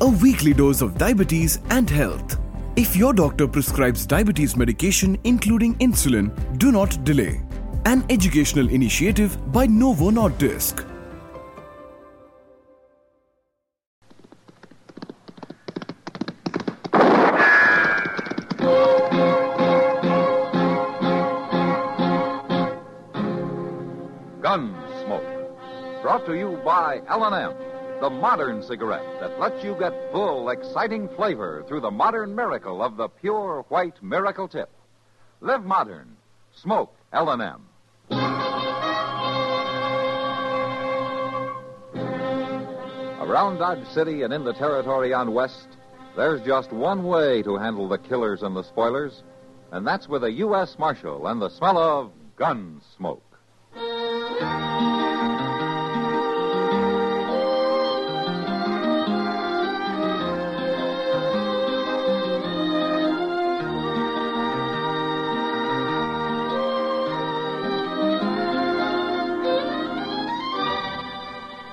a weekly dose of diabetes and health. If your doctor prescribes diabetes medication including insulin, do not delay. An educational initiative by Novo Nordisk. Gunsmoke. Brought to you by L&M, the modern cigarette that lets you get full, exciting flavor through the modern miracle of the pure white miracle tip. Live modern. Smoke L&M. Around Dodge City and in the territory on West, there's just one way to handle the killers and the spoilers, and that's with a U.S. Marshal and the smell of gun smoke.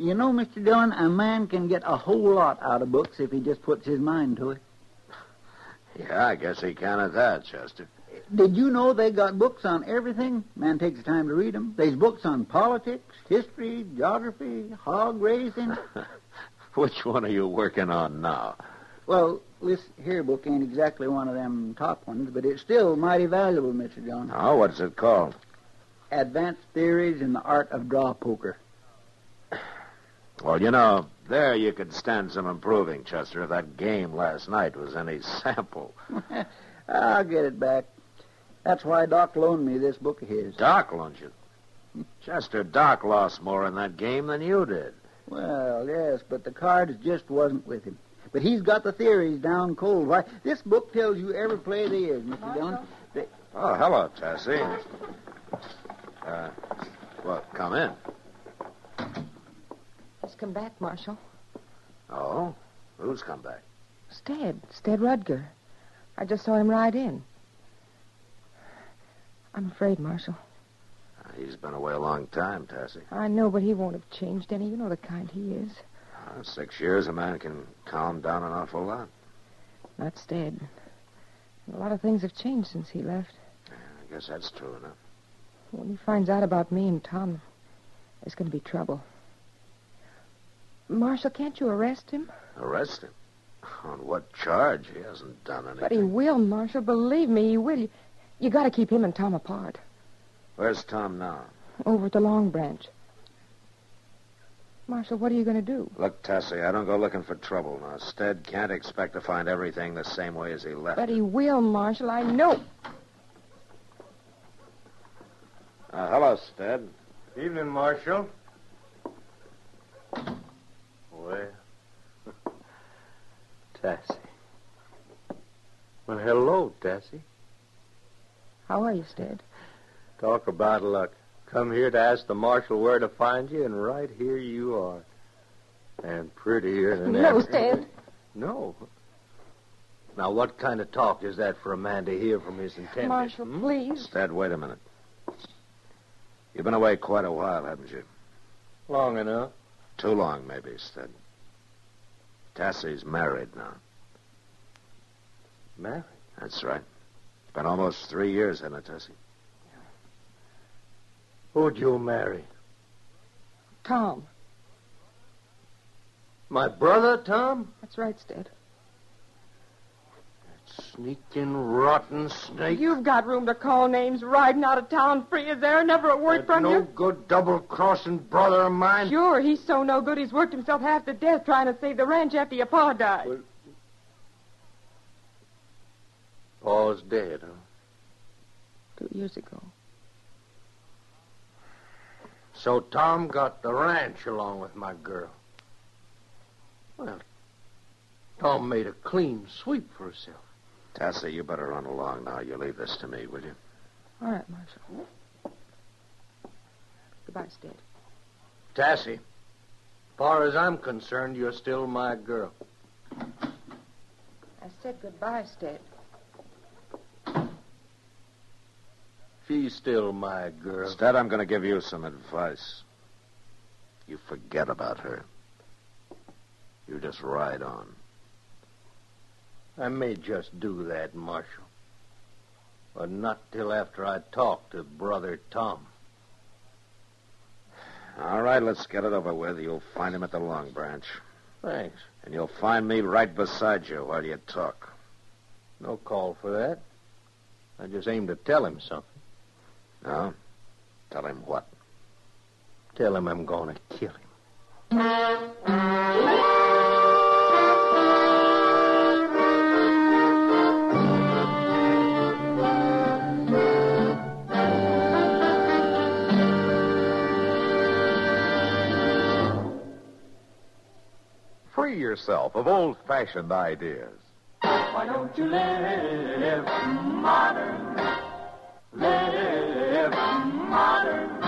You know, Mr. Dillon, a man can get a whole lot out of books if he just puts his mind to it. Yeah, I guess he can at that, Chester. Did you know they got books on everything? Man takes the time to read them. There's books on politics, history, geography, hog raising. Which one are you working on now? well, this here book ain't exactly one of them top ones, but it's still mighty valuable, Mr. Dillon. Oh, what's it called? Advanced Theories in the Art of Draw Poker. Well, you know, there you could stand some improving, Chester, if that game last night was any sample. I'll get it back. That's why Doc loaned me this book of his. Doc loaned you. Chester, Doc lost more in that game than you did. Well, yes, but the cards just wasn't with him. But he's got the theories down cold. Why, this book tells you every play there is, Mr. Dillon. They- Oh, hello, Tessie. Uh, well, come in. Just come back, Marshal. Oh, who's come back? Stead. Stead Rudger. I just saw him ride in. I'm afraid, Marshal. Uh, He's been away a long time, Tessie. I know, but he won't have changed any. You know the kind he is. Uh, six years, a man can calm down an awful lot. Not Stead. A lot of things have changed since he left. I guess that's true enough. When he finds out about me and Tom, there's going to be trouble. Marshal, can't you arrest him? Arrest him? On what charge? He hasn't done anything. But he will, Marshal. Believe me, he will. You, you got to keep him and Tom apart. Where's Tom now? Over at the Long Branch. Marshal, what are you going to do? Look, Tessie, I don't go looking for trouble now. Stead can't expect to find everything the same way as he left. But it. he will, Marshal. I know. Uh, hello, Stead. Evening, Marshal. Well, Tassie. Well, hello, Tassie. How are you, Stead? Talk about luck. Come here to ask the marshal where to find you, and right here you are. And prettier than No, ever. Stead. No. Now, what kind of talk is that for a man to hear from his intended? Marshal, hmm? please. Stead, wait a minute. You've been away quite a while, haven't you? Long enough. Too long, maybe, Stead. Tassie's married now. Married? That's right. It's been almost three years, hasn't it, Tessie? Who'd you marry? Tom. My brother, Tom? That's right, Stead. Sneaking, rotten snake. You've got room to call names riding out of town free. Is there never a word That from no you? good double-crossing brother of mine. Sure, he's so no good he's worked himself half to death trying to save the ranch after your pa died. Well- Pa's dead, huh? Two years ago. So Tom got the ranch along with my girl. Well, Tom made a clean sweep for himself. Tassie, you better run along now. You leave this to me, will you? All right, Marshal. Goodbye, Stead. Tassie, far as I'm concerned, you're still my girl. I said goodbye, Stead. She's still my girl. Instead, I'm going to give you some advice. You forget about her. You just ride on. I may just do that, Marshal. But not till after I talk to Brother Tom. All right, let's get it over with. You'll find him at the Long Branch. Thanks. And you'll find me right beside you while you talk. No call for that. I just aim to tell him something. No? Tell him what? Tell him I'm going to kill him. Yourself of old fashioned ideas. Why don't you live modern? Live modern.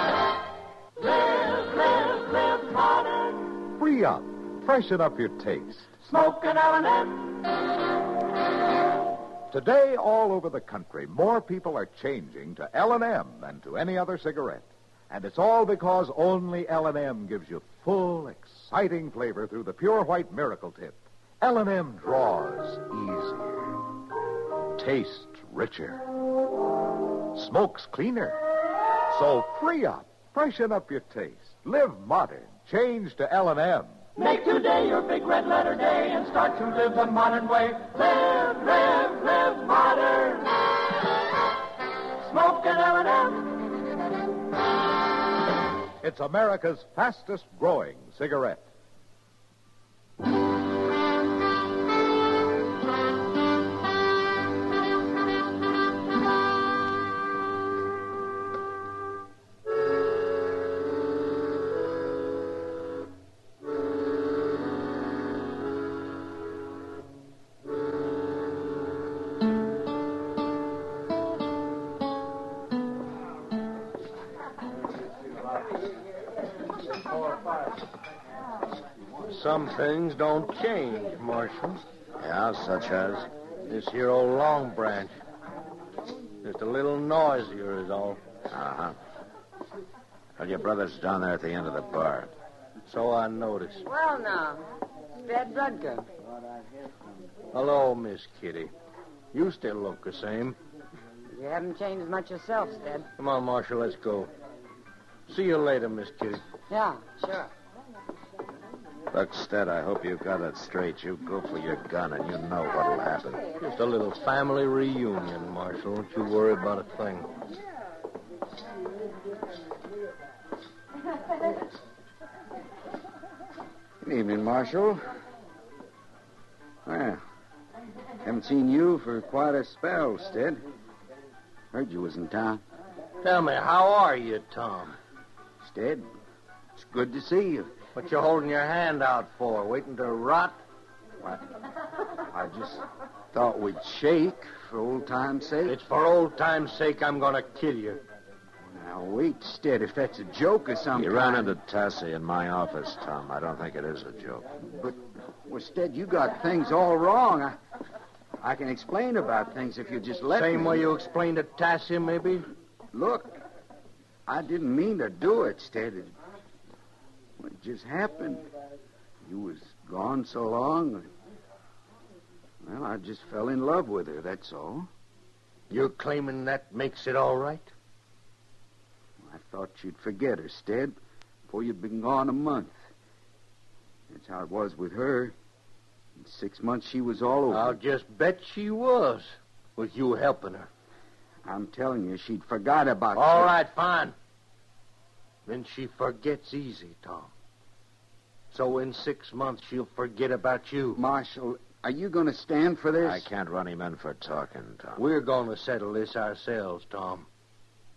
Live, live, live modern. Free up. Freshen up your taste. Smoke an L&M. Today, all over the country, more people are changing to L&M than to any other cigarette. And it's all because only L&M gives you full, exciting flavor through the pure white miracle tip. L&M draws easier, tastes richer, smokes cleaner. So free up, freshen up your taste, live modern, change to L&M. Make today your big red letter day and start to live the modern way. Live, live, live modern. Smoke an L&M. It's America's fastest growing cigarette. Some things don't change, Marshal. Yeah, such as? This here old Long Branch. Just a little noisier is all. Uh-huh. Well, your brother's down there at the end of the bar. So I noticed. Well, now, Stead Rudger. Hello, Miss Kitty. You still look the same. You haven't changed much yourself, Stead. Come on, Marshal, let's go. See you later, Miss Kitty. Yeah, sure. Look, Stead, I hope you've got it straight. You go for your gun, and you know what'll happen. Just a little family reunion, Marshal. Don't you worry about a thing. Good evening, Marshal. Well, haven't seen you for quite a spell, Stead. Heard you was in town. Tell me, how are you, Tom? Stead, it's good to see you. What you holding your hand out for? Waiting to rot? What? I just thought we'd shake for old time's sake. It's for old time's sake I'm going to kill you. Now, wait, Stead, if that's a joke or something. You ran into Tassie in my office, Tom. I don't think it is a joke. But, well, Stead, you got things all wrong. I, I can explain about things if you just let Same me. way you explained to Tassie, maybe? Look, I didn't mean to do it, Stead. It just happened. You was gone so long. Well, I just fell in love with her, that's all. You're claiming that makes it all right? I thought you'd forget her, Stead, before you'd been gone a month. That's how it was with her. In six months, she was all over. I'll just bet she was. with you helping her. I'm telling you, she'd forgot about All you. right, fine. Then she forgets easy, Tom. So in six months, she'll forget about you. Marshal, are you going to stand for this? I can't run him in for talking, Tom. We're going to settle this ourselves, Tom.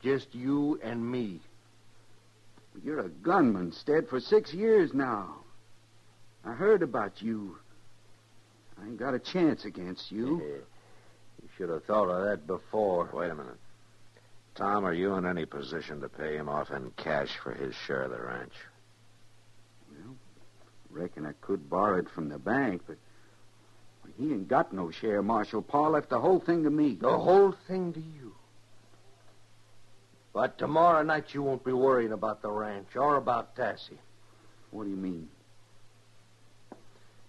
Just you and me. You're a gunman, Stead, for six years now. I heard about you. I ain't got a chance against you. You should have thought of that before. Wait a minute. Tom, are you in any position to pay him off in cash for his share of the ranch? Reckon I could borrow it from the bank, but he ain't got no share, Marshal. Pa left the whole thing to me. The whole thing to you. But tomorrow night you won't be worrying about the ranch or about Tassie. What do you mean?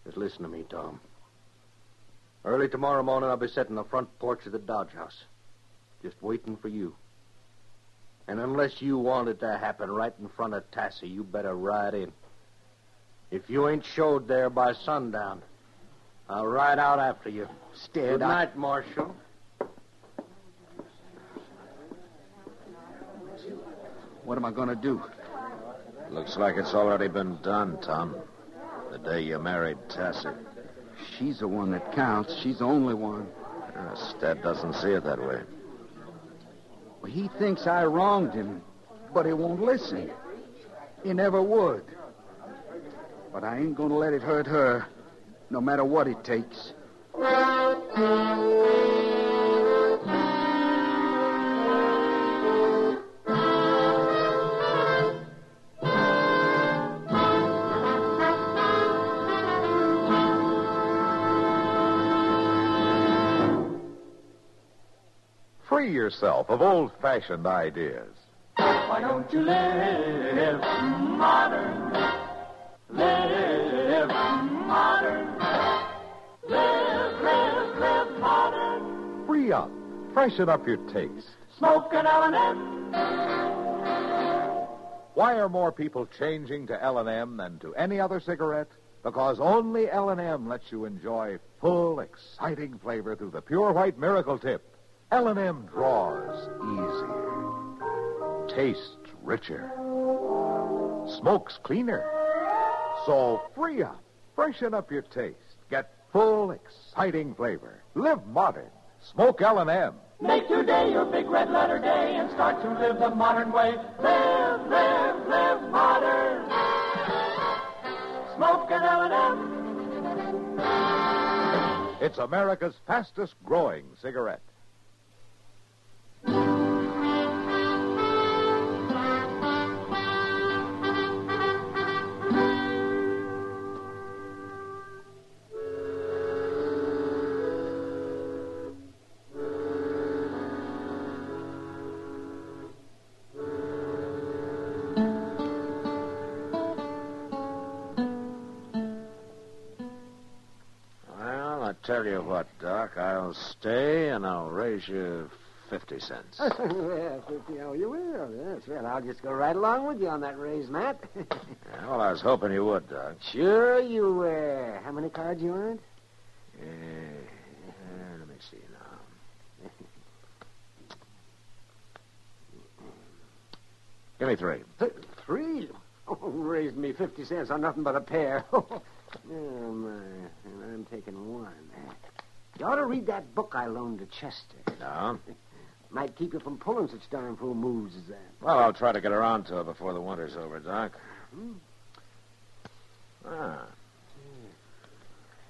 Just listen to me, Tom. Early tomorrow morning I'll be sitting on the front porch of the Dodge House. Just waiting for you. And unless you want it to happen right in front of Tassie, you better ride in. If you ain't showed there by sundown, I'll ride out after you. Stead, Good I- night, Marshal. What am I going to do? Looks like it's already been done, Tom. The day you married Tassie. She's the one that counts. She's the only one. Uh, Stead doesn't see it that way. Well, he thinks I wronged him, but he won't listen. He never would. But I ain't going to let it hurt her, no matter what it takes. Free yourself of old fashioned ideas. Why don't you live modern? Up. Freshen up your taste. Smoke an L&M. Why are more people changing to L&M than to any other cigarette? Because only L&M lets you enjoy full, exciting flavor through the pure white miracle tip. L&M draws easier, tastes richer, smokes cleaner. So free up, freshen up your taste, get full, exciting flavor. Live modern. Smoke L&M. Make your day your big red letter day and start to live the modern way. Live, live, live modern. Smoke an L&M. It's America's fastest growing cigarette. Tell you what, Doc. I'll stay and I'll raise you 50 cents. yes, you know, you will. Yes, well, I'll just go right along with you on that raise, Matt. Yeah, well, I was hoping you would, Doc. sure you will. How many cards you want? Uh, uh, let me see now. Give me three. Th- Three? Oh, raised me 50 cents on nothing but a pair. Oh, my. And I'm taking one. You ought to read that book I loaned to Chester. No? Might keep you from pulling such darn fool moves as that. Well, I'll try to get around to it before the winter's over, Doc. Hmm. Ah.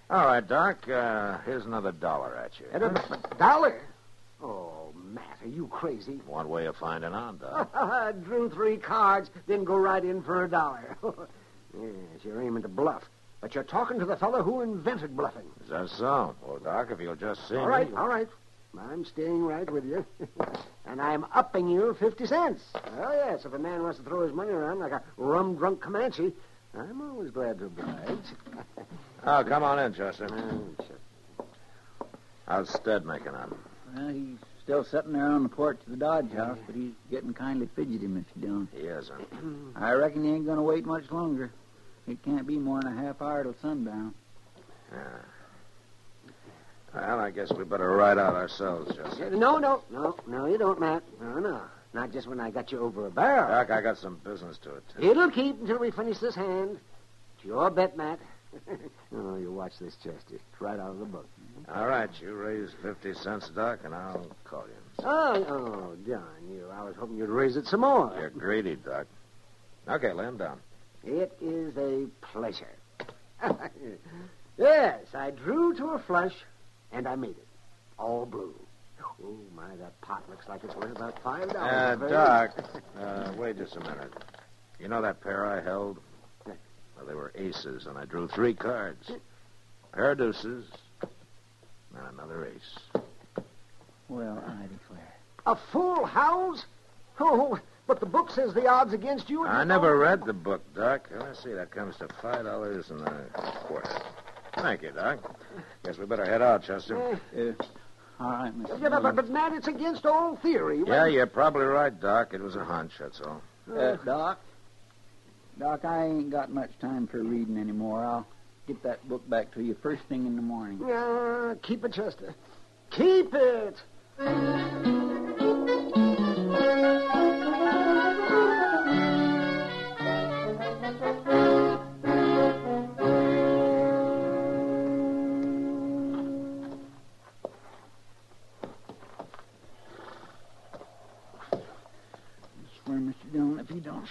All right, Doc. Uh, here's another dollar at you. And a a dollar? Oh, Matt, are you crazy? One way of finding out, Doc. Drew three cards, then go right in for a dollar. yes, you're aiming to bluff. But you're talking to the fellow who invented bluffing. Is that so? Well, Doc, if you'll just see All me- right, all right. I'm staying right with you. and I'm upping you 50 cents. Oh, yes, if a man wants to throw his money around like a rum drunk Comanche, I'm always glad to oblige. Oh, come on in, Chester. Oh, sure. How's Stead making out? Well, he's still sitting there on the porch of the Dodge House, but he's getting kindly fidgety, Mr. Dillon. He isn't. I reckon he ain't going to wait much longer. It can't be more than a half hour till sundown. Yeah. Well, I guess we better ride out ourselves, Chester. No, no, no, no, you don't, Matt. No, no. Not just when I got you over a barrel. Doc, I got some business to attend. It'll keep until we finish this hand. It's your bet, Matt. oh, you watch this, Chester. It's right out of the book. All right, you raise 50 cents, Doc, and I'll call you. Oh, oh, John, you. I was hoping you'd raise it some more. You're greedy, Doc. Okay, lay him down. It is a pleasure. yes, I drew to a flush, and I made it. All blue. Oh, my, that pot looks like it's worth about five Uh, dollars. Doc, uh, wait just a minute. You know that pair I held? Well, they were aces, and I drew three cards. Pair of deuces, and another ace. Well, I declare. A full house? Oh, but the book says the odds against you. I never read the book, Doc. Let's see, that comes to five dollars and a quarter. Thank you, Doc. Guess we better head out, Chester. Uh, all right, Mr. Yeah, but, but, but, Matt, it's against all theory. Yeah, you're probably right, Doc. It was a hunch, that's all. Uh, Doc? Doc, I ain't got much time for reading anymore. I'll get that book back to you first thing in the morning. Yeah, keep it, Chester. Keep it.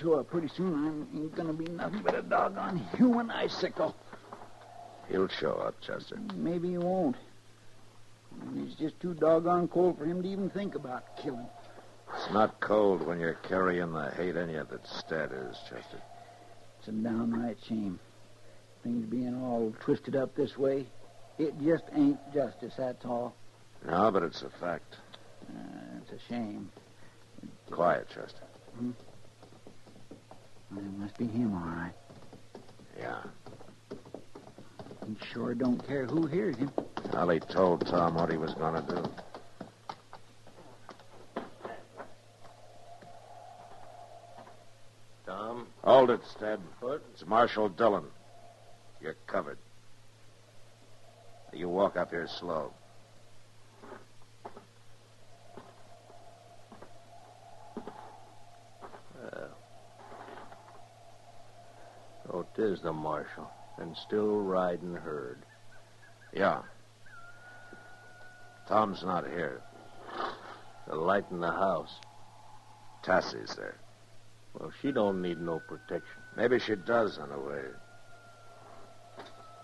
If he don't show up pretty soon, I ain't gonna be nothing but a doggone human icicle. He'll show up, Chester. Maybe he won't. It's just too doggone cold for him to even think about killing. It's not cold when you're carrying the hate in you that Stead is, Chester. It's a downright shame. Things being all twisted up this way. It just ain't justice, that's all. No, but it's a fact. Uh, it's a shame. Quiet, Chester. It must be him, all right. Yeah. He sure don't care who hears him. Well, he told Tom what he was going to do. Tom? Hold it, Stead. What? It's Marshal Dillon. You're covered. You walk up here slow. Oh, it is the marshal. And still riding herd. Yeah. Tom's not here. The light in the house. Tassie's there. Well, she don't need no protection. Maybe she does, in a way.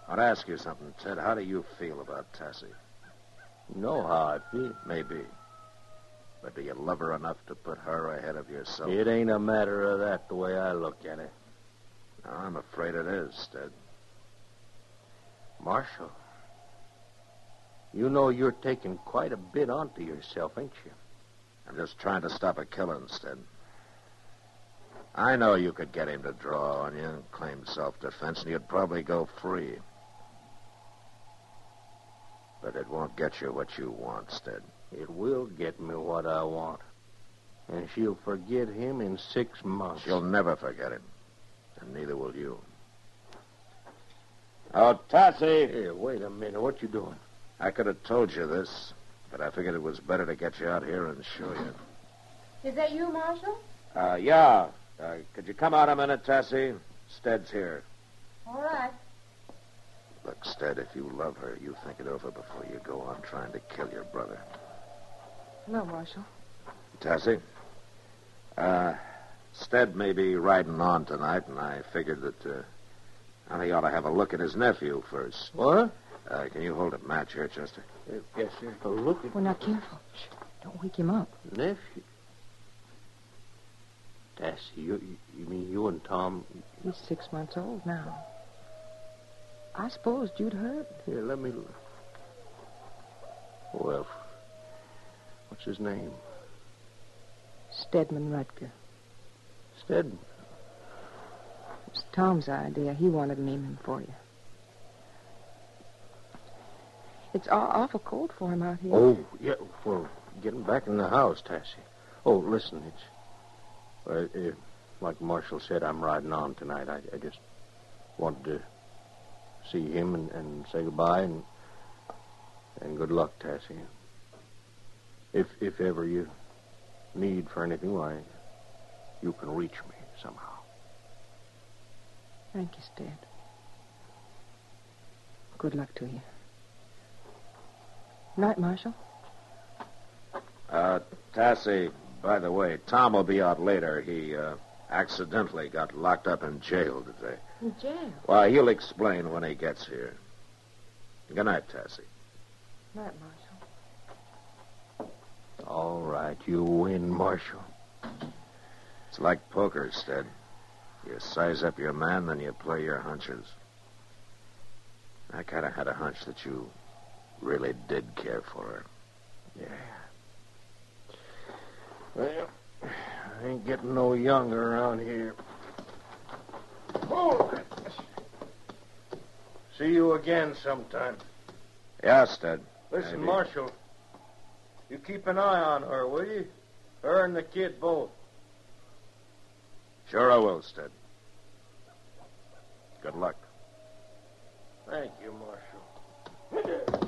I want to ask you something, Stead. How do you feel about Tassie? You know how I feel. Maybe. But do you love her enough to put her ahead of yourself? It ain't a matter of that the way I look at it. I'm afraid it is, Stead. Marshal, you know you're taking quite a bit onto yourself, ain't you? I'm just trying to stop a killer instead. I know you could get him to draw on you and claim self-defense, and you'd probably go free. But it won't get you what you want, Stead. It will get me what I want. And she'll forget him in six months. She'll never forget him. And neither will you. Oh, Tassie! Here, wait a minute. What you doing? I could have told you this, but I figured it was better to get you out here and show you. Is that you, Marshal? Uh, yeah. Uh, could you come out a minute, Tassie? Stead's here. All right. Look, Stead, if you love her, you think it over before you go on trying to kill your brother. No, Marshal. Tassie? Uh, Stead may be riding on tonight, and I figured that, uh, well, he ought to have a look at his nephew first. What? Uh, can you hold a match here, Chester? yes, sir. Oh, look at Well, now, careful. Shh. Don't wake him up. nephew. Tassie, you, you, you mean you and Tom? He's six months old now. I supposed you'd heard. Here, let me. look. Well, what's his name? Stedman Rudger. It's Tom's idea. He wanted to name him for you. It's aw- awful cold for him out here. Oh, yeah. Well, get him back in the house, Tassie. Oh, listen, it's. Well, uh, like Marshall said, I'm riding on tonight. I, I just wanted to see him and, and say goodbye and And good luck, Tassie. If if ever you need for anything, why, you can reach me somehow. Thank you, Stead. Good luck to you. Night, Marshal. Uh, Tassie, by the way, Tom will be out later. He, uh, accidentally got locked up in jail today. In jail. Well, he'll explain when he gets here. Good night, Tassie. Good night, Marshal. All right, you win, Marshal. It's like poker, Stead. You size up your man, then you play your hunches. I kind of had a hunch that you really did care for her. Yeah. Well, I ain't getting no younger around here. Oh! See you again sometime. Yeah, Stead. Listen, Maybe. Marshal. You keep an eye on her, will you? Her and the kid both. Sure I will, Stead. Good luck. Thank you, Marshal.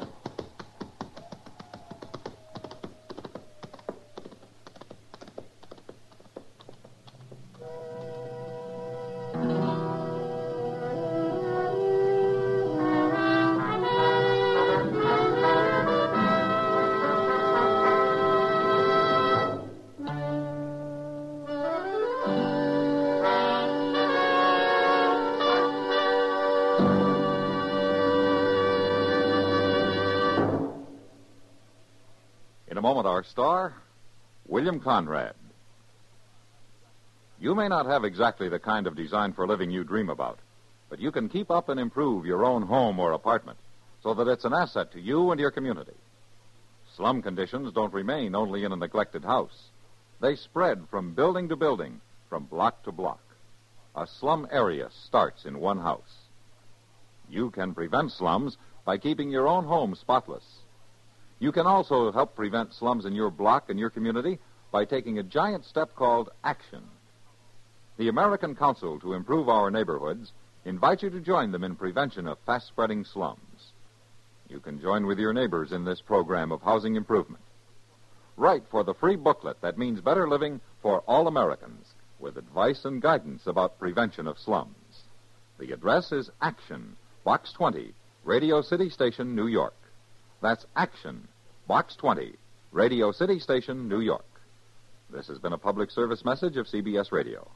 star, William Conrad. You may not have exactly the kind of design for living you dream about, but you can keep up and improve your own home or apartment so that it's an asset to you and your community. Slum conditions don't remain only in a neglected house. They spread from building to building, from block to block. A slum area starts in one house. You can prevent slums by keeping your own home spotless. You can also help prevent slums in your block and your community by taking a giant step called action. The American Council to Improve Our Neighborhoods invites you to join them in prevention of fast spreading slums. You can join with your neighbors in this program of housing improvement. Write for the free booklet that means better living for all Americans with advice and guidance about prevention of slums. The address is Action, Box 20, Radio City Station, New York. That's Action, Box 20, Radio City Station, New York. This has been a public service message of CBS Radio.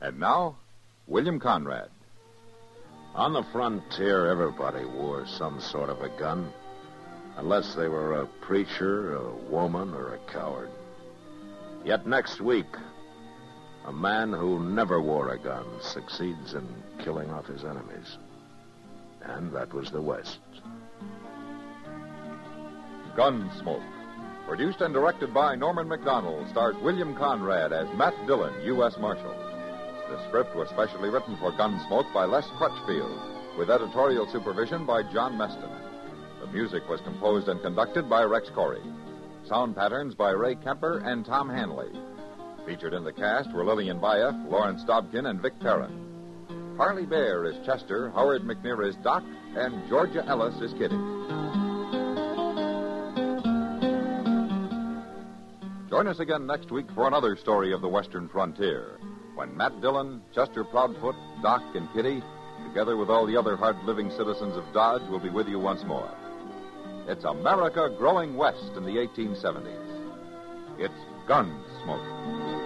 And now, William Conrad. On the frontier, everybody wore some sort of a gun, unless they were a preacher, a woman, or a coward. Yet next week, a man who never wore a gun succeeds in killing off his enemies. And that was the West. Gunsmoke. Produced and directed by Norman Macdonnell, stars William Conrad as Matt Dillon, U.S. Marshal. The script was specially written for Gunsmoke by Les Crutchfield, with editorial supervision by John Meston. The music was composed and conducted by Rex Koury. Sound patterns by Ray Kemper and Tom Hanley. Featured in the cast were Lillian Buyeff, Lawrence Dobkin, and Vic Perrin. Parley Baer is Chester, Howard McNear is Doc, and Georgia Ellis is Kitty. Join us again next week for another story of the Western frontier, when Matt Dillon, Chester Proudfoot, Doc, and Kitty, together with all the other hard living citizens of Dodge, will be with you once more. It's America growing west in the 1870s. It's Gunsmoke.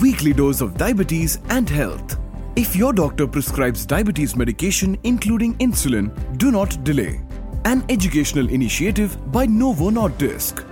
Weekly dose of diabetes and health. If your doctor prescribes diabetes medication including insulin, do not delay. An educational initiative by Novo Nordisk.